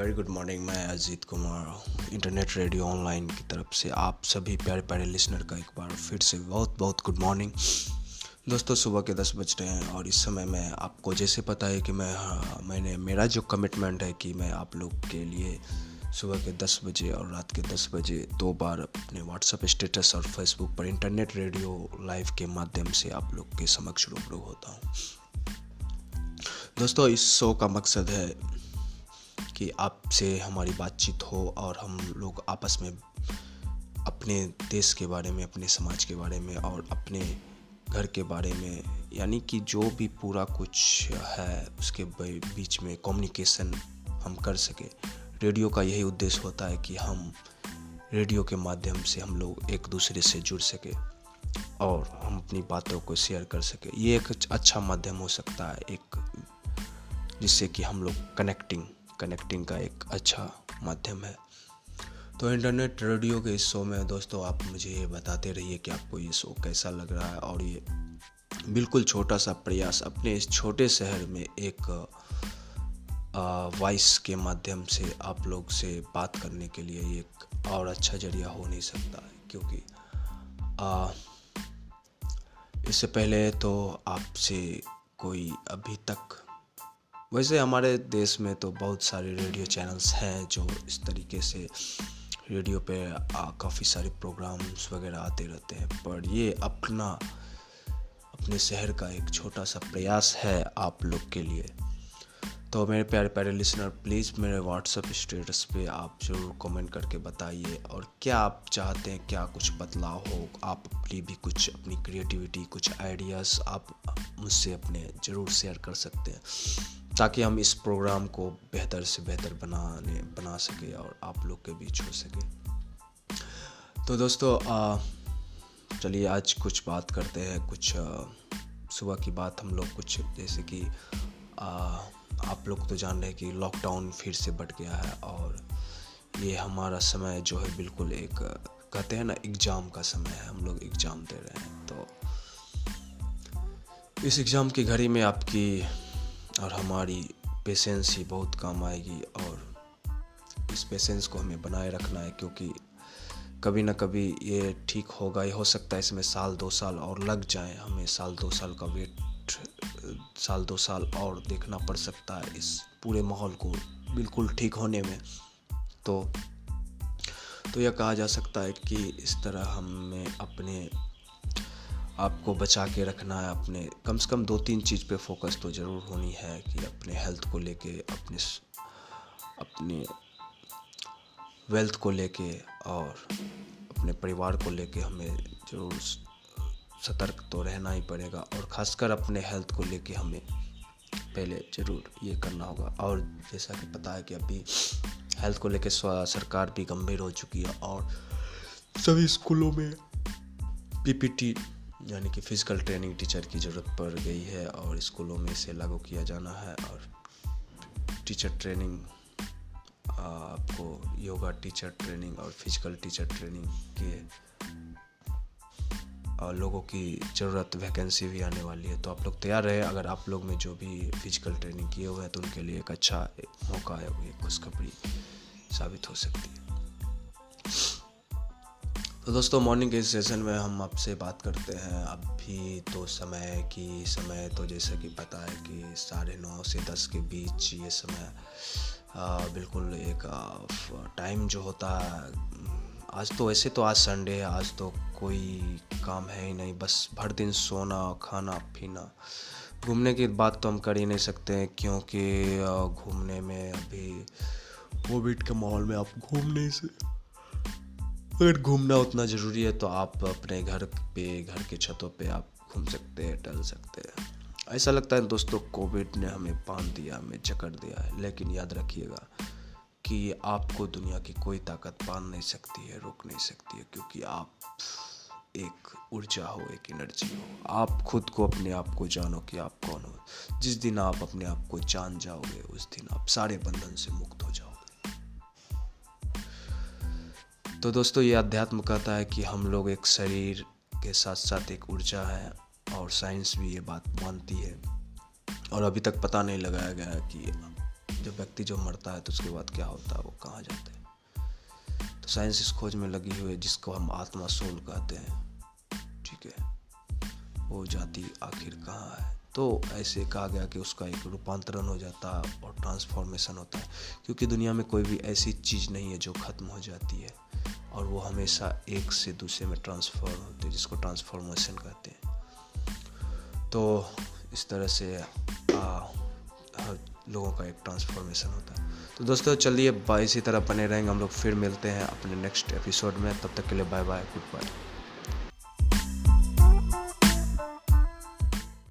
Very good morning मैं Ajit Kumar internet radio online की तरफ़ से आप सभी प्यारे प्यारे लिसनर का एक बार फिर से बहुत बहुत गुड मॉर्निंग दोस्तों सुबह के दस बज रहे हैं और इस समय मैं आपको जैसे पता है कि मैं हाँ, मैंने मेरा जो कमिटमेंट है कि मैं आप लोग के लिए सुबह के दस बजे और रात के दस बजे दो बार अपने व्हाट्सएप स्टेटस और फेसबुक पर इंटरनेट रेडियो लाइव के माध्यम से आप लोग के समक्ष रूबरू होता हूँ। दोस्तों इस शो का मकसद है कि आपसे हमारी बातचीत हो और हम लोग आपस में अपने देश के बारे में, अपने समाज के बारे में और अपने घर के बारे में, यानी कि जो भी पूरा कुछ है, उसके बीच में कम्युनिकेशन हम कर सके। रेडियो का यही उद्देश्य होता है कि हम रेडियो के माध्यम से हम लोग एक दूसरे से जुड़ सके और हम अपनी बातों को शेयर कर सके। ये एक अच्छा माध्यम हो सकता है, एक जिससे कि हम लोग कनेक्टिंग कनेक्टिंग का एक अच्छा माध्यम है। तो इंटरनेट रेडियो के इस शो में दोस्तों आप मुझे ये बताते रहिए कि आपको ये शो कैसा लग रहा है और ये बिल्कुल छोटा सा प्रयास अपने इस छोटे शहर में एक वॉइस के माध्यम से आप लोग से बात करने के लिए एक और अच्छा ज़रिया हो नहीं सकता क्योंकि आ, इससे पहले तो आपसे कोई अभी तक वैसे हमारे देश में तो बहुत सारे रेडियो चैनल्स हैं जो इस तरीके से रेडियो पे काफ़ी सारे प्रोग्राम्स वगैरह आते रहते हैं। पर ये अपना, अपने शहर का एक छोटा सा प्रयास है आप लोग के लिए। तो मेरे प्यारे प्यारे लिसनर प्लीज़ मेरे व्हाट्सअप स्टेटस पे आप ज़रूर कमेंट करके बताइए और क्या आप चाहते हैं क्या कुछ बदलाव हो? आप अपनी भी कुछ, अपनी क्रिएटिविटी कुछ आइडियाज़ आप मुझसे अपने ज़रूर शेयर कर सकते हैं। ताकि हम इस प्रोग्राम को बेहतर से बेहतर बनाने, बना सके और आप लोग के बीच हो सके। तो दोस्तों चलिए आज कुछ बात करते हैं। कुछ सुबह की बात हम लोग कुछ, जैसे कि आप लोग तो जान रहे हैं कि लॉकडाउन फिर से बढ़ गया है और ये हमारा समय जो है बिल्कुल एक, कहते हैं ना एग्ज़ाम का समय है। हम लोग एग्ज़ाम दे रहे हैं। तो इस एग्ज़ाम की घड़ी में आपकी और हमारी पेशेंस ही बहुत काम आएगी और इस पेशेंस को हमें बनाए रखना है क्योंकि कभी ना कभी ये ठीक होगा ये हो सकता है इसमें साल दो साल और लग जाए। हमें साल दो साल का वेट साल दो साल और देखना पड़ सकता है इस पूरे माहौल को बिल्कुल ठीक होने में। तो तो यह कहा जा सकता है कि इस तरह हमें अपने आपको बचा के रखना है, अपने, कम से कम दो तीन चीज़ पे फोकस तो ज़रूर होनी है कि अपने हेल्थ को लेके, अपने अपने वेल्थ को लेके और अपने परिवार को लेके हमें ज़रूर सतर्क तो रहना ही पड़ेगा और ख़ासकर अपने हेल्थ को लेके हमें पहले ज़रूर ये करना होगा। और जैसा कि पता है कि अभी हेल्थ को लेके सरकार भी गंभीर हो चुकी है और सभी स्कूलों में पीपीटी यानी कि फ़िज़िकल ट्रेनिंग टीचर की ज़रूरत पड़ गई है और स्कूलों में इसे लागू किया जाना है और टीचर ट्रेनिंग आपको योगा टीचर ट्रेनिंग और फ़िज़िकल टीचर ट्रेनिंग के और लोगों की ज़रूरत वैकेंसी भी आने वाली है। तो आप लोग तैयार रहे। अगर आप लोग में जो भी फ़िज़िकल ट्रेनिंग किए हुए हैं तो उनके लिए एक अच्छा मौका है वो एक खुशखबरी साबित हो सकती है। तो दोस्तों मॉर्निंग के सेशन में हम आपसे बात करते हैं। अभी तो समय की समय तो जैसे कि पता है कि साढ़े नौ से दस के बीच ये समय आ, बिल्कुल एक टाइम जो होता है। आज तो वैसे तो आज संडे है आज तो कोई काम है ही नहीं। बस भर दिन सोना खाना पीना। घूमने की बात तो हम कर ही नहीं सकते हैं क्योंकि घूमने में अभी कोविड के माहौल में आप घूम नहीं सकते। अगर घूमना उतना ज़रूरी है तो आप अपने घर पे, घर के छतों पे आप घूम सकते हैं, टहल सकते हैं। ऐसा लगता है दोस्तों, कोविड ने हमें बाँध दिया, हमें जकड़ दिया है। लेकिन याद रखिएगा कि आपको दुनिया की कोई ताकत बाँध नहीं सकती है, रोक नहीं सकती है, क्योंकि आप एक ऊर्जा हो, एक एनर्जी हो। आप खुद को अपने आप को जानो कि आप कौन हो। जिस दिन आप अपने आप को जान जाओगे, उस दिन आप सारे बंधन से मुक्त हो जाओगे। तो दोस्तों, ये अध्यात्म कहता है कि हम लोग एक शरीर के साथ साथ एक ऊर्जा है और साइंस भी ये बात मानती है। और अभी तक पता नहीं लगाया गया कि जो व्यक्ति जो मरता है तो उसके बाद क्या होता है, वो कहाँ जाते हैं। तो साइंस इस खोज में लगी हुई है, जिसको हम आत्मा सोल कहते हैं। ठीक है? वो जाति आखिर कहाँ है? तो ऐसे कहा गया कि उसका एक रूपांतरण हो जाता है और ट्रांसफॉर्मेशन होता है। क्योंकि दुनिया में कोई भी ऐसी चीज़ नहीं है जो ख़त्म हो जाती है। और वो हमेशा एक से दूसरे में ट्रांसफ़र होते हैं जिसको ट्रांसफॉर्मेशन कहते हैं। तो इस तरह से आ, लोगों का एक ट्रांसफॉर्मेशन होता है। तो दोस्तों चलिए इसी तरह बने रहेंगे। हम लोग फिर मिलते हैं अपने नेक्स्ट एपिसोड में। तब तक के लिए बाय बाय गुड बाय